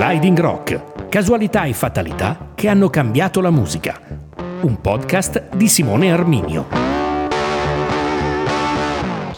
Sliding Rock, casualità e fatalità che hanno cambiato la musica. Un podcast di Simone Arminio.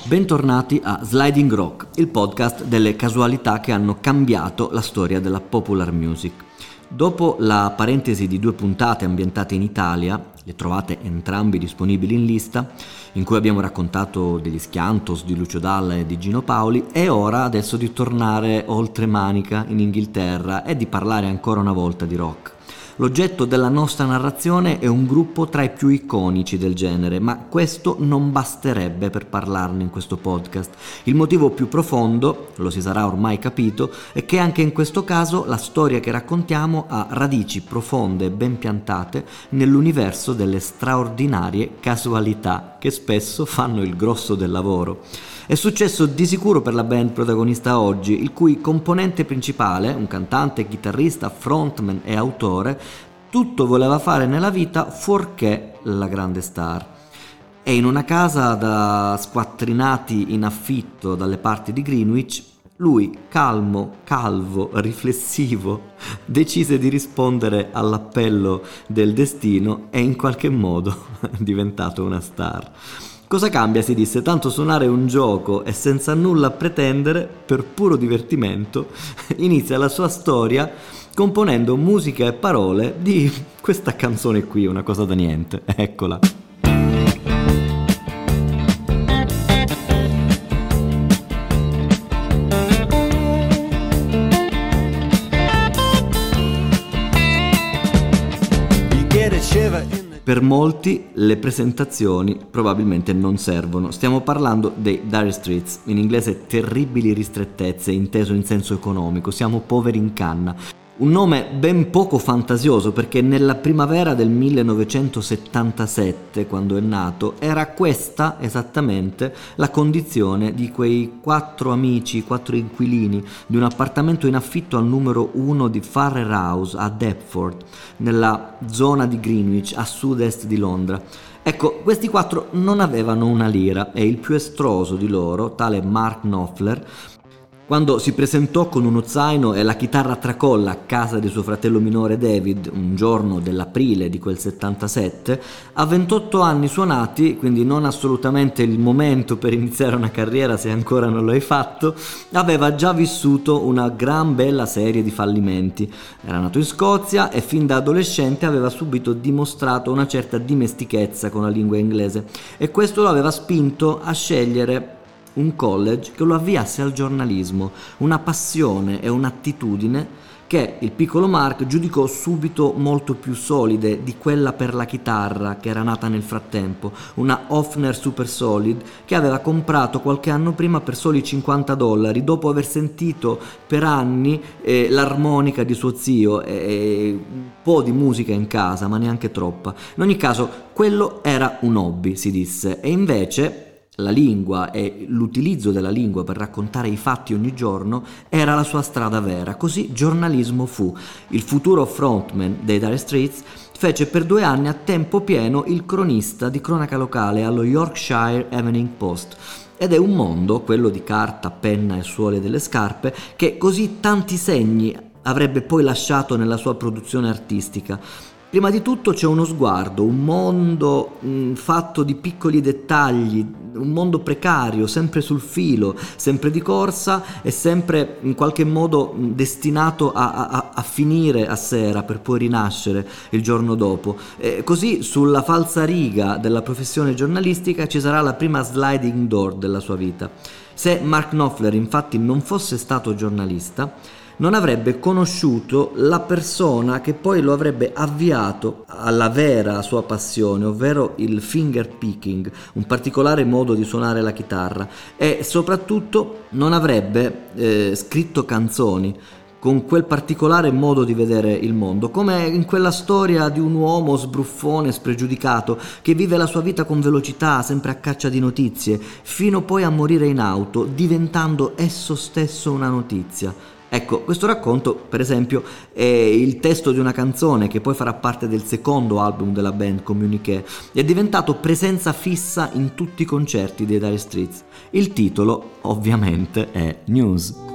Bentornati a Sliding Rock, il podcast delle casualità che hanno cambiato la storia della popular music. Dopo la parentesi di due puntate ambientate in Italia, le trovate entrambi disponibili in lista, in cui abbiamo raccontato degli schiantos di Lucio Dalla e di Gino Paoli, è ora adesso di tornare oltre Manica in Inghilterra e di parlare ancora una volta di rock. L'oggetto della nostra narrazione è un gruppo tra i più iconici del genere, ma questo non basterebbe per parlarne in questo podcast. Il motivo più profondo, lo si sarà ormai capito, è che anche in questo caso la storia che raccontiamo ha radici profonde e ben piantate nell'universo delle straordinarie casualità che spesso fanno il grosso del lavoro. È successo di sicuro per la band protagonista oggi, il cui componente principale, un cantante, chitarrista, frontman e autore, tutto voleva fare nella vita fuorché la grande star. E in una casa da squattrinati in affitto dalle parti di Greenwich, lui, calmo, calvo, riflessivo, decise di rispondere all'appello del destino e in qualche modo è diventato una star. Cosa cambia, si disse, tanto suonare un gioco e senza nulla pretendere, per puro divertimento, inizia la sua storia componendo musica e parole di questa canzone qui, una cosa da niente, eccola. Per molti le presentazioni probabilmente non servono. Stiamo parlando dei Dire Streets, in inglese terribili ristrettezze, inteso in senso economico. Siamo poveri in canna. Un nome ben poco fantasioso perché nella primavera del 1977, quando è nato, era questa esattamente la condizione di quei quattro amici, quattro inquilini di un appartamento in affitto al numero 1 di Farrer House a Deptford, nella zona di Greenwich a sud-est di Londra. Ecco, questi quattro non avevano una lira e il più estroso di loro, tale Mark Knopfler, quando si presentò con uno zaino e la chitarra tracolla a casa di suo fratello minore David, un giorno dell'aprile di quel 77, a 28 anni suonati, quindi non assolutamente il momento per iniziare una carriera se ancora non lo hai fatto, aveva già vissuto una gran bella serie di fallimenti. Era nato in Scozia e fin da adolescente aveva subito dimostrato una certa dimestichezza con la lingua inglese e questo lo aveva spinto a scegliere un college che lo avviasse al giornalismo, una passione e un'attitudine che il piccolo Mark giudicò subito molto più solide di quella per la chitarra che era nata nel frattempo, una Hofner Super Solid che aveva comprato qualche anno prima per soli 50 dollari dopo aver sentito per anni eh, l'armonica di suo zio e un po' di musica in casa, ma neanche troppa. In ogni caso, quello era un hobby, si disse, e invece la lingua e l'utilizzo della lingua per raccontare i fatti ogni giorno era la sua strada vera. Così giornalismo fu. Il futuro frontman dei Dire Straits fece per due anni a tempo pieno il cronista di cronaca locale allo Yorkshire Evening Post. Ed è un mondo, quello di carta, penna e suole delle scarpe, che così tanti segni avrebbe poi lasciato nella sua produzione artistica. Prima di tutto c'è uno sguardo, un mondo mh, mm, fatto di piccoli dettagli, un mondo precario, sempre sul filo, sempre di corsa e sempre in qualche modo mm, destinato a, a, a finire a sera per poi rinascere il giorno dopo. E così sulla falsa riga della professione giornalistica ci sarà la prima sliding door della sua vita. Se Mark Knopfler infatti non fosse stato giornalista, non avrebbe conosciuto la persona che poi lo avrebbe avviato alla vera sua passione, ovvero il finger picking, un particolare modo di suonare la chitarra e soprattutto non avrebbe eh, scritto canzoni con quel particolare modo di vedere il mondo, come in quella storia di un uomo sbruffone, spregiudicato, che vive la sua vita con velocità, sempre a caccia di notizie, fino poi a morire in auto, diventando esso stesso una notizia. Ecco, questo racconto, per esempio, è il testo di una canzone che poi farà parte del secondo album della band, Communiqué, e è diventato presenza fissa in tutti i concerti dei Dire Streets. Il titolo, ovviamente, è News.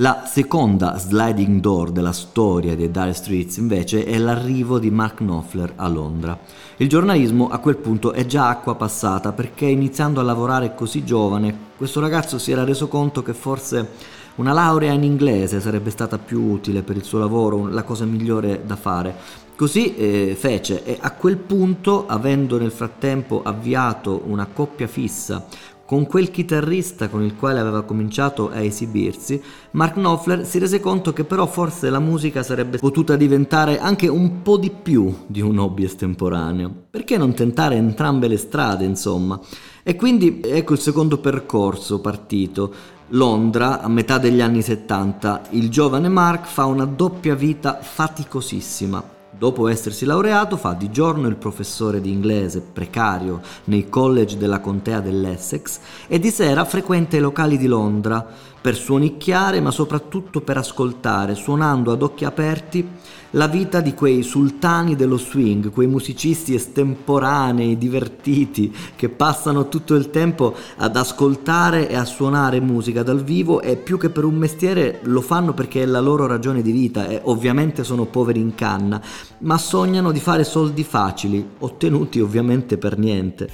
La seconda sliding door della storia dei Dire Streets invece è l'arrivo di Mark Knopfler a Londra. Il giornalismo a quel punto è già acqua passata perché iniziando a lavorare così giovane questo ragazzo si era reso conto che forse una laurea in inglese sarebbe stata più utile per il suo lavoro, la cosa migliore da fare. Così eh, fece e a quel punto, avendo nel frattempo avviato una coppia fissa con quel chitarrista con il quale aveva cominciato a esibirsi, Mark Knopfler si rese conto che però forse la musica sarebbe potuta diventare anche un po' di più di un hobby estemporaneo. Perché non tentare entrambe le strade, insomma? E quindi ecco il secondo percorso partito. Londra, a metà degli anni 70, il giovane Mark fa una doppia vita faticosissima Dopo essersi laureato fa di giorno il professore di inglese precario nei college della contea dell'Essex e di sera frequenta i locali di Londra per suonicchiare ma soprattutto per ascoltare, suonando ad occhi aperti la vita di quei sultani dello swing, quei musicisti estemporanei, divertiti, che passano tutto il tempo ad ascoltare e a suonare musica dal vivo e più che per un mestiere lo fanno perché è la loro ragione di vita e ovviamente sono poveri in canna, ma sognano di fare soldi facili, ottenuti ovviamente per niente.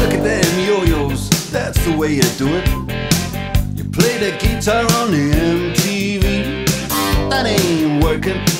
Look at them yo-yos, that's the way you do it. You play the guitar on the MTV. That ain't working.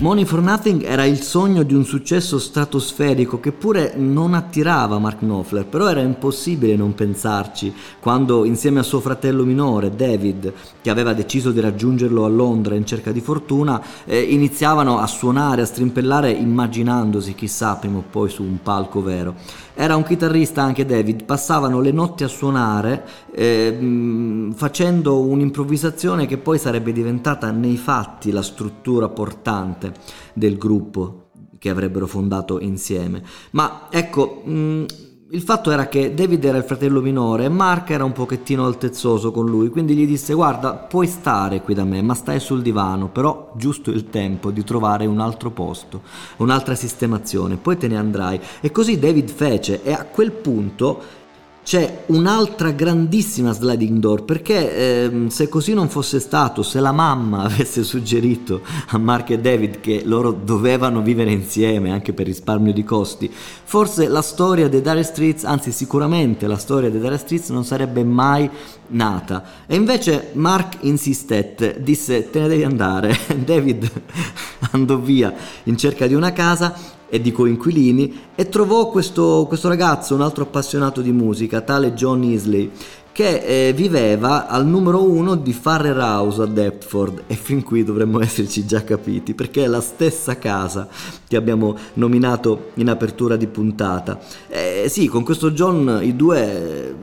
Money for Nothing era il sogno di un successo stratosferico che pure non attirava Mark Knopfler, però era impossibile non pensarci quando insieme a suo fratello minore David, che aveva deciso di raggiungerlo a Londra in cerca di fortuna, eh, iniziavano a suonare, a strimpellare immaginandosi chissà prima o poi su un palco vero. Era un chitarrista anche David, passavano le notti a suonare eh, facendo un'improvvisazione che poi sarebbe diventata nei fatti la struttura portante del gruppo che avrebbero fondato insieme. Ma ecco, mh, il fatto era che David era il fratello minore e Mark era un pochettino altezzoso con lui, quindi gli disse guarda puoi stare qui da me, ma stai sul divano, però giusto il tempo di trovare un altro posto, un'altra sistemazione, poi te ne andrai. E così David fece e a quel punto c'è un'altra grandissima sliding door perché ehm, se così non fosse stato, se la mamma avesse suggerito a Mark e David che loro dovevano vivere insieme anche per risparmio di costi, forse la storia dei Dire Streets, anzi sicuramente la storia dei Dire Streets non sarebbe mai nata. E invece Mark insistette, disse te ne devi andare. David andò via in cerca di una casa e di coinquilini e trovò questo, questo ragazzo, un altro appassionato di musica, tale John Isley, che eh, viveva al numero uno di Farrer House a Deptford e fin qui dovremmo esserci già capiti perché è la stessa casa che abbiamo nominato in apertura di puntata. Eh, sì, con questo John i due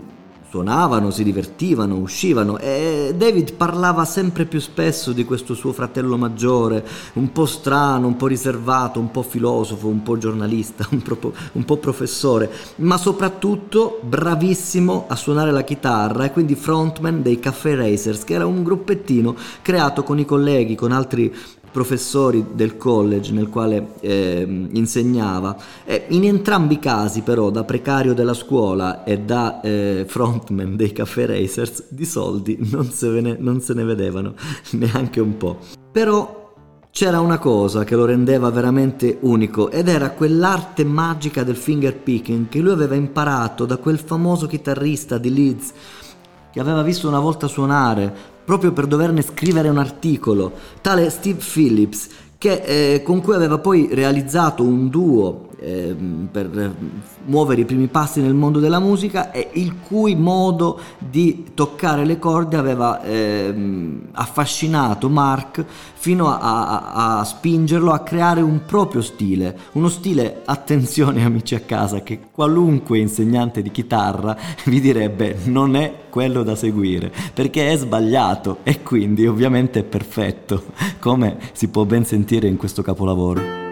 Suonavano, si divertivano, uscivano e David parlava sempre più spesso di questo suo fratello maggiore, un po' strano, un po' riservato, un po' filosofo, un po' giornalista, un, pro- un po' professore, ma soprattutto bravissimo a suonare la chitarra e quindi frontman dei Caffè Racers, che era un gruppettino creato con i colleghi, con altri professori del college nel quale eh, insegnava. E in entrambi i casi però, da precario della scuola e da eh, frontman dei Caffè Racers, di soldi non se, ne, non se ne vedevano neanche un po'. Però c'era una cosa che lo rendeva veramente unico ed era quell'arte magica del finger picking che lui aveva imparato da quel famoso chitarrista di Leeds che aveva visto una volta suonare proprio per doverne scrivere un articolo, tale Steve Phillips, che, eh, con cui aveva poi realizzato un duo eh, per muovere i primi passi nel mondo della musica e il cui modo di toccare le corde aveva eh, affascinato Mark fino a, a, a, spingerlo a creare un proprio stile, uno stile, attenzione amici a casa, che qualunque insegnante di chitarra vi direbbe non è quello da seguire, perché è sbagliato e quindi ovviamente è perfetto, come si può ben sentire in questo capolavoro.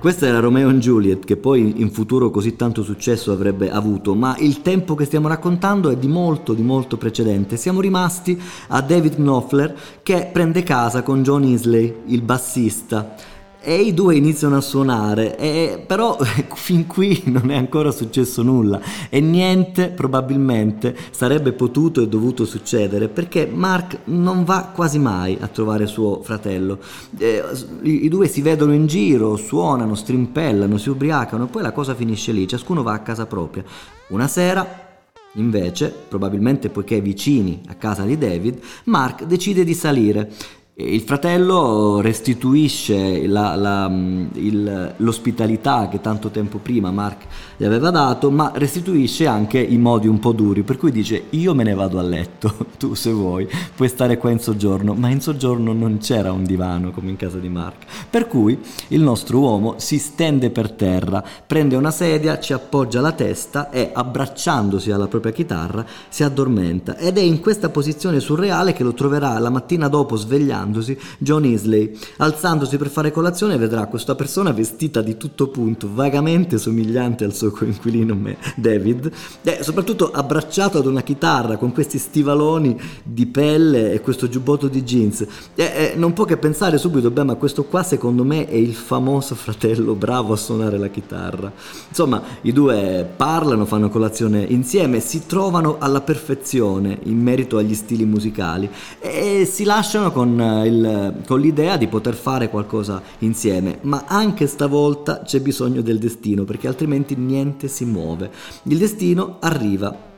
Questa era Romeo and Juliet, che poi in futuro così tanto successo avrebbe avuto, ma il tempo che stiamo raccontando è di molto, di molto precedente. Siamo rimasti a David Knopfler che prende casa con John Isley, il bassista e i due iniziano a suonare, e, però fin qui non è ancora successo nulla e niente probabilmente sarebbe potuto e dovuto succedere perché Mark non va quasi mai a trovare suo fratello. Eh, i, I due si vedono in giro, suonano, strimpellano, si ubriacano e poi la cosa finisce lì, ciascuno va a casa propria. Una sera Invece, probabilmente poiché vicini a casa di David, Mark decide di salire il fratello restituisce la, la, il, l'ospitalità che tanto tempo prima Mark gli aveva dato, ma restituisce anche i modi un po' duri, per cui dice io me ne vado a letto, tu se vuoi puoi stare qua in soggiorno, ma in soggiorno non c'era un divano come in casa di Mark. Per cui il nostro uomo si stende per terra, prende una sedia, ci appoggia la testa e abbracciandosi alla propria chitarra si addormenta ed è in questa posizione surreale che lo troverà la mattina dopo svegliando svegliandosi, John Isley, alzandosi per fare colazione, vedrà questa persona vestita di tutto punto, vagamente somigliante al suo coinquilino David, e soprattutto abbracciato ad una chitarra con questi stivaloni di pelle e questo giubbotto di jeans. E, e non può che pensare subito, beh, ma questo qua secondo me è il famoso fratello bravo a suonare la chitarra. Insomma, i due parlano, fanno colazione insieme, si trovano alla perfezione in merito agli stili musicali e si lasciano con il, con l'idea di poter fare qualcosa insieme, ma anche stavolta c'è bisogno del destino perché altrimenti niente si muove. Il destino arriva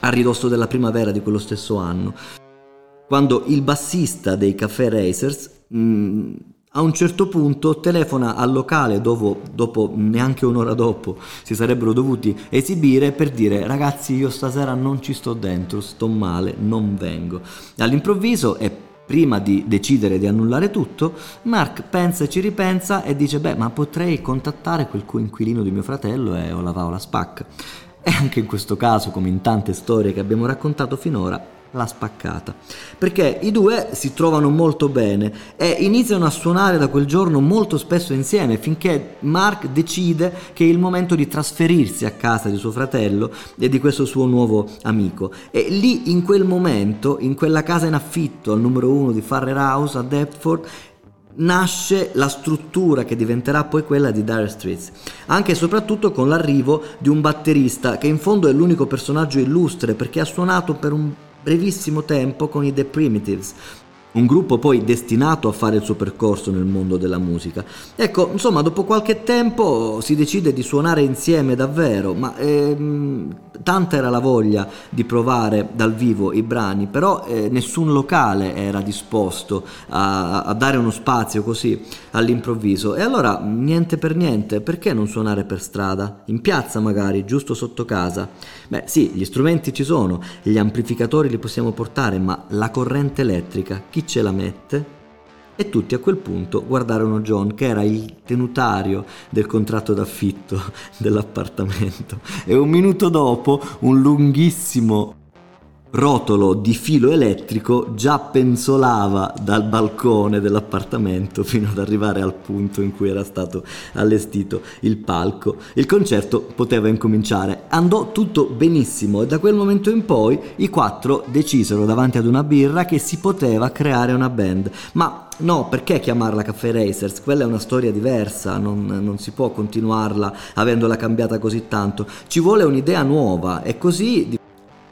a ridosso della primavera di quello stesso anno, quando il bassista dei Café Racers mh, mm, a un certo punto telefona al locale dove dopo neanche un'ora dopo si sarebbero dovuti esibire per dire ragazzi io stasera non ci sto dentro, sto male, non vengo. All'improvviso è Prima di decidere di annullare tutto, Mark pensa e ci ripensa e dice beh ma potrei contattare quel coinquilino di mio fratello e o la va o la spacca. E anche in questo caso, come in tante storie che abbiamo raccontato finora, l'ha spaccata. Perché i due si trovano molto bene e iniziano a suonare da quel giorno molto spesso insieme finché Mark decide che è il momento di trasferirsi a casa di suo fratello e di questo suo nuovo amico. E lì in quel momento, in quella casa in affitto al numero uno di Farrer House a Deptford, nasce la struttura che diventerà poi quella di Dire Streets, anche e soprattutto con l'arrivo di un batterista che in fondo è l'unico personaggio illustre perché ha suonato per un brevissimo tempo con i The Primitives, un gruppo poi destinato a fare il suo percorso nel mondo della musica. Ecco, insomma, dopo qualche tempo si decide di suonare insieme davvero, ma ehm, tanta era la voglia di provare dal vivo i brani, però eh, nessun locale era disposto a, a, dare uno spazio così all'improvviso. E allora, niente per niente, perché non suonare per strada? In piazza magari, giusto sotto casa? Beh sì, gli strumenti ci sono, gli amplificatori li possiamo portare, ma la corrente elettrica, chi ce la mette? E tutti a quel punto guardarono John, che era il tenutario del contratto d'affitto dell'appartamento. E un minuto dopo un lunghissimo rotolo di filo elettrico già penzolava dal balcone dell'appartamento fino ad arrivare al punto in cui era stato allestito il palco. Il concerto poteva incominciare. Andò tutto benissimo e da quel momento in poi i quattro decisero davanti ad una birra che si poteva creare una band. Ma no, perché chiamarla Caffè Racers? Quella è una storia diversa, non, non si può continuarla avendola cambiata così tanto. Ci vuole un'idea nuova e così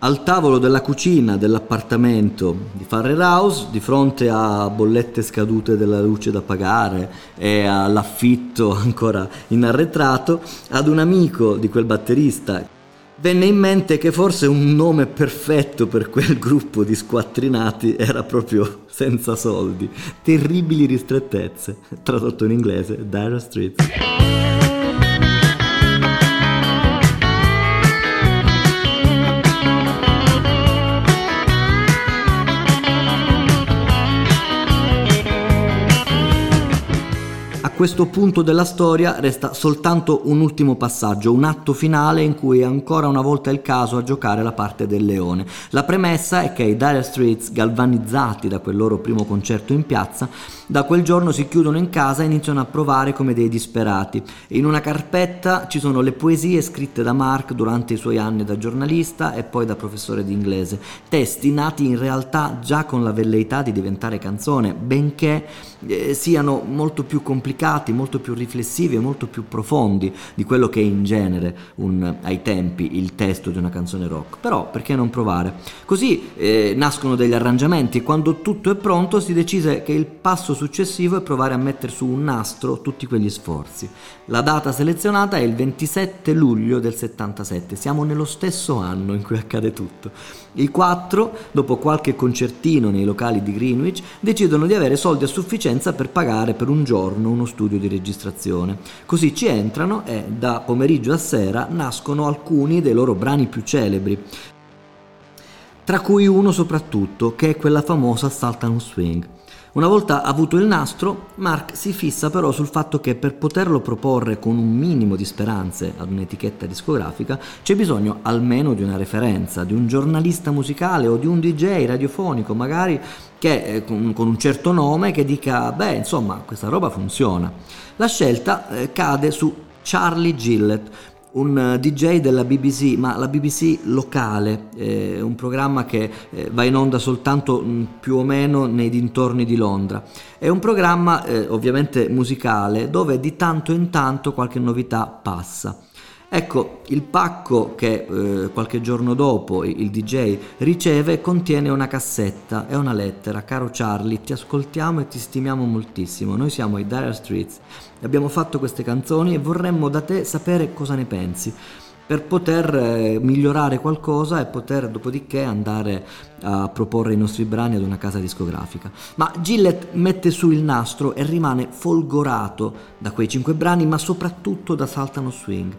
al tavolo della cucina dell'appartamento di Farrer House, di fronte a bollette scadute della luce da pagare e all'affitto ancora in arretrato, ad un amico di quel batterista venne in mente che forse un nome perfetto per quel gruppo di squattrinati era proprio senza soldi, terribili ristrettezze, tradotto in inglese Dire Streets. Questo punto della storia resta soltanto un ultimo passaggio, un atto finale in cui ancora una volta è il caso a giocare la parte del leone. La premessa è che i Dire Straits, galvanizzati da quel loro primo concerto in piazza, da quel giorno si chiudono in casa e iniziano a provare come dei disperati. In una carpetta ci sono le poesie scritte da Mark durante i suoi anni da giornalista e poi da professore di inglese, testi nati in realtà già con la velleità di diventare canzone, benché eh, siano molto più complicati, molto più riflessivi e molto più profondi di quello che è in genere un, ai tempi il testo di una canzone rock. Però perché non provare? Così eh, nascono degli arrangiamenti e quando tutto è pronto si decise che il passo successivo è provare a mettere su un nastro tutti quegli sforzi. La data selezionata è il 27 luglio del 77, siamo nello stesso anno in cui accade tutto. I quattro, dopo qualche concertino nei locali di Greenwich, decidono di avere soldi a sufficienza per pagare per un giorno uno studio di registrazione. Così ci entrano e da pomeriggio a sera nascono alcuni dei loro brani più celebri tra cui uno soprattutto, che è quella famosa Sultan Swing. Una volta avuto il nastro, Mark si fissa però sul fatto che per poterlo proporre con un minimo di speranze ad un'etichetta discografica c'è bisogno almeno di una referenza, di un giornalista musicale o di un DJ radiofonico magari che, eh, con, un certo nome che dica beh insomma questa roba funziona. La scelta eh, cade su Charlie Gillett, un eh, DJ della BBC, ma la BBC locale, eh, un programma che eh, va in onda soltanto mh, mm, più o meno nei dintorni di Londra. È un programma eh, ovviamente musicale dove di tanto in tanto qualche novità passa. Ecco, il pacco che eh, qualche giorno dopo il DJ riceve contiene una cassetta e una lettera. Caro Charlie, ti ascoltiamo e ti stimiamo moltissimo. Noi siamo i Dire Streets, abbiamo fatto queste canzoni e vorremmo da te sapere cosa ne pensi per poter eh, migliorare qualcosa e poter dopodiché andare a proporre i nostri brani ad una casa discografica. Ma Gillette mette su il nastro e rimane folgorato da quei cinque brani, ma soprattutto da Saltano Swing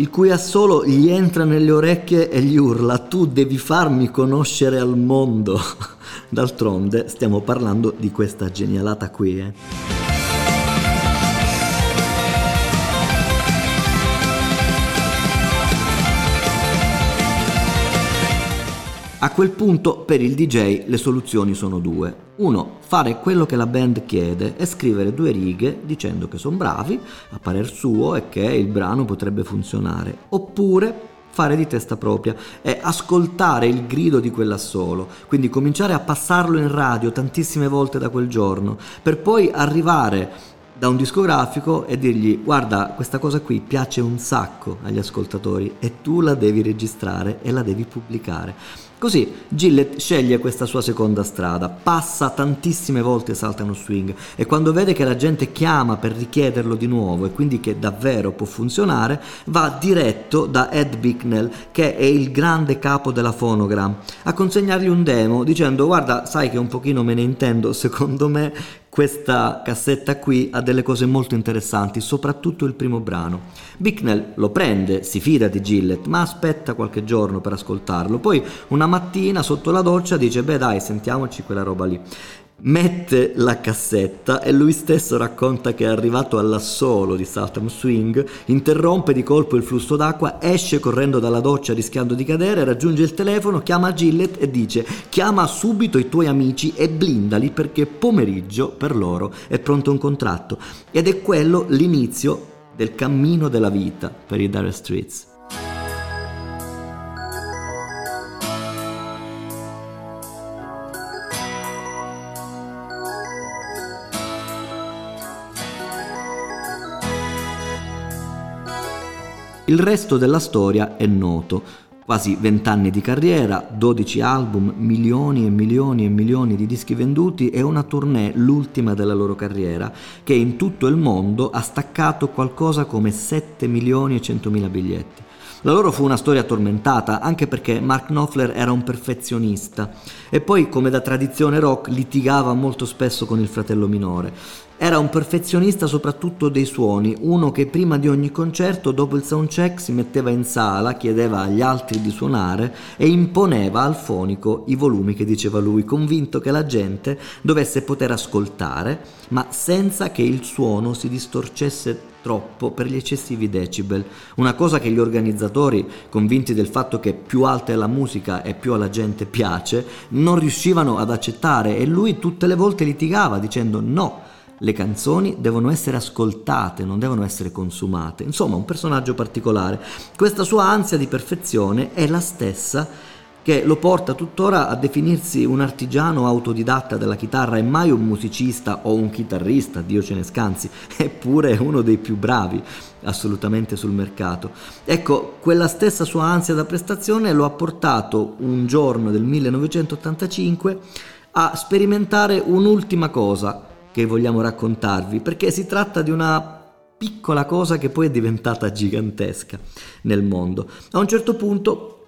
il cui assolo gli entra nelle orecchie e gli urla tu devi farmi conoscere al mondo. D'altronde stiamo parlando di questa genialata qui. Eh. A quel punto per il DJ le soluzioni sono due. Uno, fare quello che la band chiede e scrivere due righe dicendo che sono bravi, a parer suo, e che il brano potrebbe funzionare. Oppure fare di testa propria e ascoltare il grido di quell'assolo, quindi cominciare a passarlo in radio tantissime volte da quel giorno, per poi arrivare da un discografico e dirgli guarda questa cosa qui piace un sacco agli ascoltatori e tu la devi registrare e la devi pubblicare. Così Gillette sceglie questa sua seconda strada, passa tantissime volte Saltano Swing e quando vede che la gente chiama per richiederlo di nuovo e quindi che davvero può funzionare, va diretto da Ed Bicknell, che è il grande capo della Phonogram, a consegnargli un demo dicendo guarda sai che un pochino me ne intendo, secondo me questa cassetta qui ha delle cose molto interessanti, soprattutto il primo brano. Bicknell lo prende, si fida di Gillette, ma aspetta qualche giorno per ascoltarlo. Poi una mattina sotto la doccia dice: Beh, dai, sentiamoci quella roba lì mette la cassetta e lui stesso racconta che è arrivato all'assolo di Saltam Swing, interrompe di colpo il flusso d'acqua, esce correndo dalla doccia rischiando di cadere, raggiunge il telefono, chiama Gillette e dice chiama subito i tuoi amici e blindali perché pomeriggio per loro è pronto un contratto. Ed è quello l'inizio del cammino della vita per i Dire Streets. Il resto della storia è noto. Quasi vent'anni di carriera, 12 album, milioni e milioni e milioni di dischi venduti e una tournée, l'ultima della loro carriera, che in tutto il mondo ha staccato qualcosa come 7 milioni e 100 mila biglietti. La loro fu una storia tormentata, anche perché Mark Knopfler era un perfezionista e poi, come da tradizione rock, litigava molto spesso con il fratello minore. Era un perfezionista soprattutto dei suoni, uno che prima di ogni concerto, dopo il soundcheck, si metteva in sala, chiedeva agli altri di suonare e imponeva al fonico i volumi che diceva lui, convinto che la gente dovesse poter ascoltare, ma senza che il suono si distorcesse troppo per gli eccessivi decibel, una cosa che gli organizzatori, convinti del fatto che più alta è la musica e più alla gente piace, non riuscivano ad accettare e lui tutte le volte litigava dicendo no, le canzoni devono essere ascoltate, non devono essere consumate. Insomma, un personaggio particolare. Questa sua ansia di perfezione è la stessa che lo porta tuttora a definirsi un artigiano autodidatta della chitarra e mai un musicista o un chitarrista, Dio ce ne scansi, eppure uno dei più bravi assolutamente sul mercato. Ecco, quella stessa sua ansia da prestazione lo ha portato un giorno del 1985 a sperimentare un'ultima cosa, che vogliamo raccontarvi, perché si tratta di una piccola cosa che poi è diventata gigantesca nel mondo. A un certo punto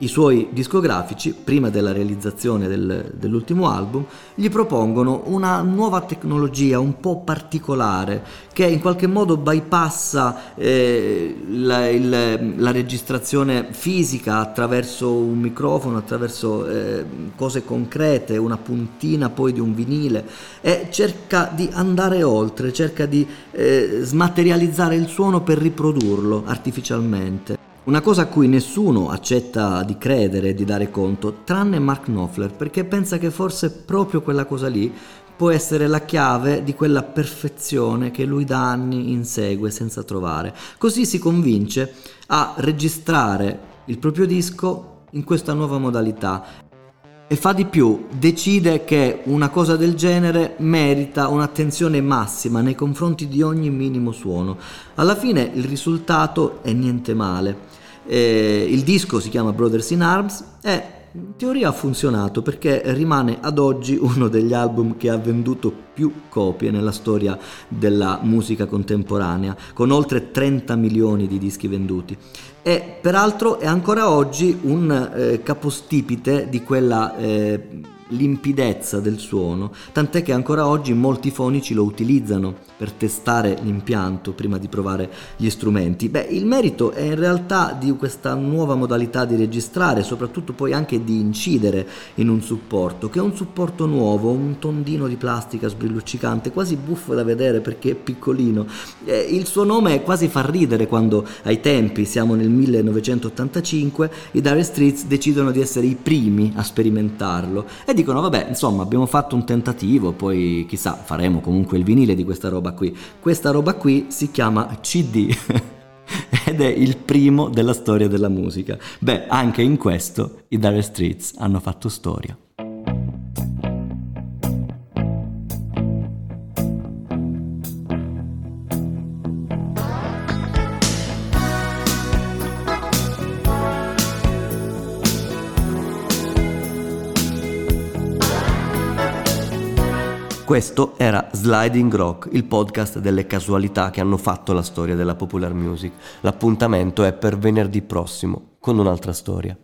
i suoi discografici, prima della realizzazione del, dell'ultimo album, gli propongono una nuova tecnologia un po' particolare che in qualche modo bypassa eh, la, il, la, registrazione fisica attraverso un microfono, attraverso eh, cose concrete, una puntina poi di un vinile e cerca di andare oltre, cerca di eh, smaterializzare il suono per riprodurlo artificialmente. Una cosa a cui nessuno accetta di credere e di dare conto, tranne Mark Knopfler, perché pensa che forse proprio quella cosa lì può essere la chiave di quella perfezione che lui da anni insegue senza trovare. Così si convince a registrare il proprio disco in questa nuova modalità e fa di più, decide che una cosa del genere merita un'attenzione massima nei confronti di ogni minimo suono. Alla fine il risultato è niente male. Eh, il disco si chiama Brothers in Arms e in teoria ha funzionato perché rimane ad oggi uno degli album che ha venduto più copie nella storia della musica contemporanea, con oltre 30 milioni di dischi venduti. E peraltro è ancora oggi un eh, capostipite di quella eh, limpidezza del suono, tant'è che ancora oggi molti fonici lo utilizzano per testare l'impianto prima di provare gli strumenti. Beh, il merito è in realtà di questa nuova modalità di registrare, soprattutto poi anche di incidere in un supporto, che è un supporto nuovo, un tondino di plastica sbrilluccicante, quasi buffo da vedere perché è piccolino. Eh, il suo nome quasi fa ridere quando ai tempi, siamo nel 1985, i Dire Streets decidono di essere i primi a sperimentarlo e dicono vabbè insomma abbiamo fatto un tentativo poi chissà faremo comunque il vinile di questa roba qui. Questa roba qui si chiama CD ed è il primo della storia della musica. Beh anche in questo i Dire Streets hanno fatto storia Questo era Sliding Rock, il podcast delle casualità che hanno fatto la storia della popular music. L'appuntamento è per venerdì prossimo con un'altra storia.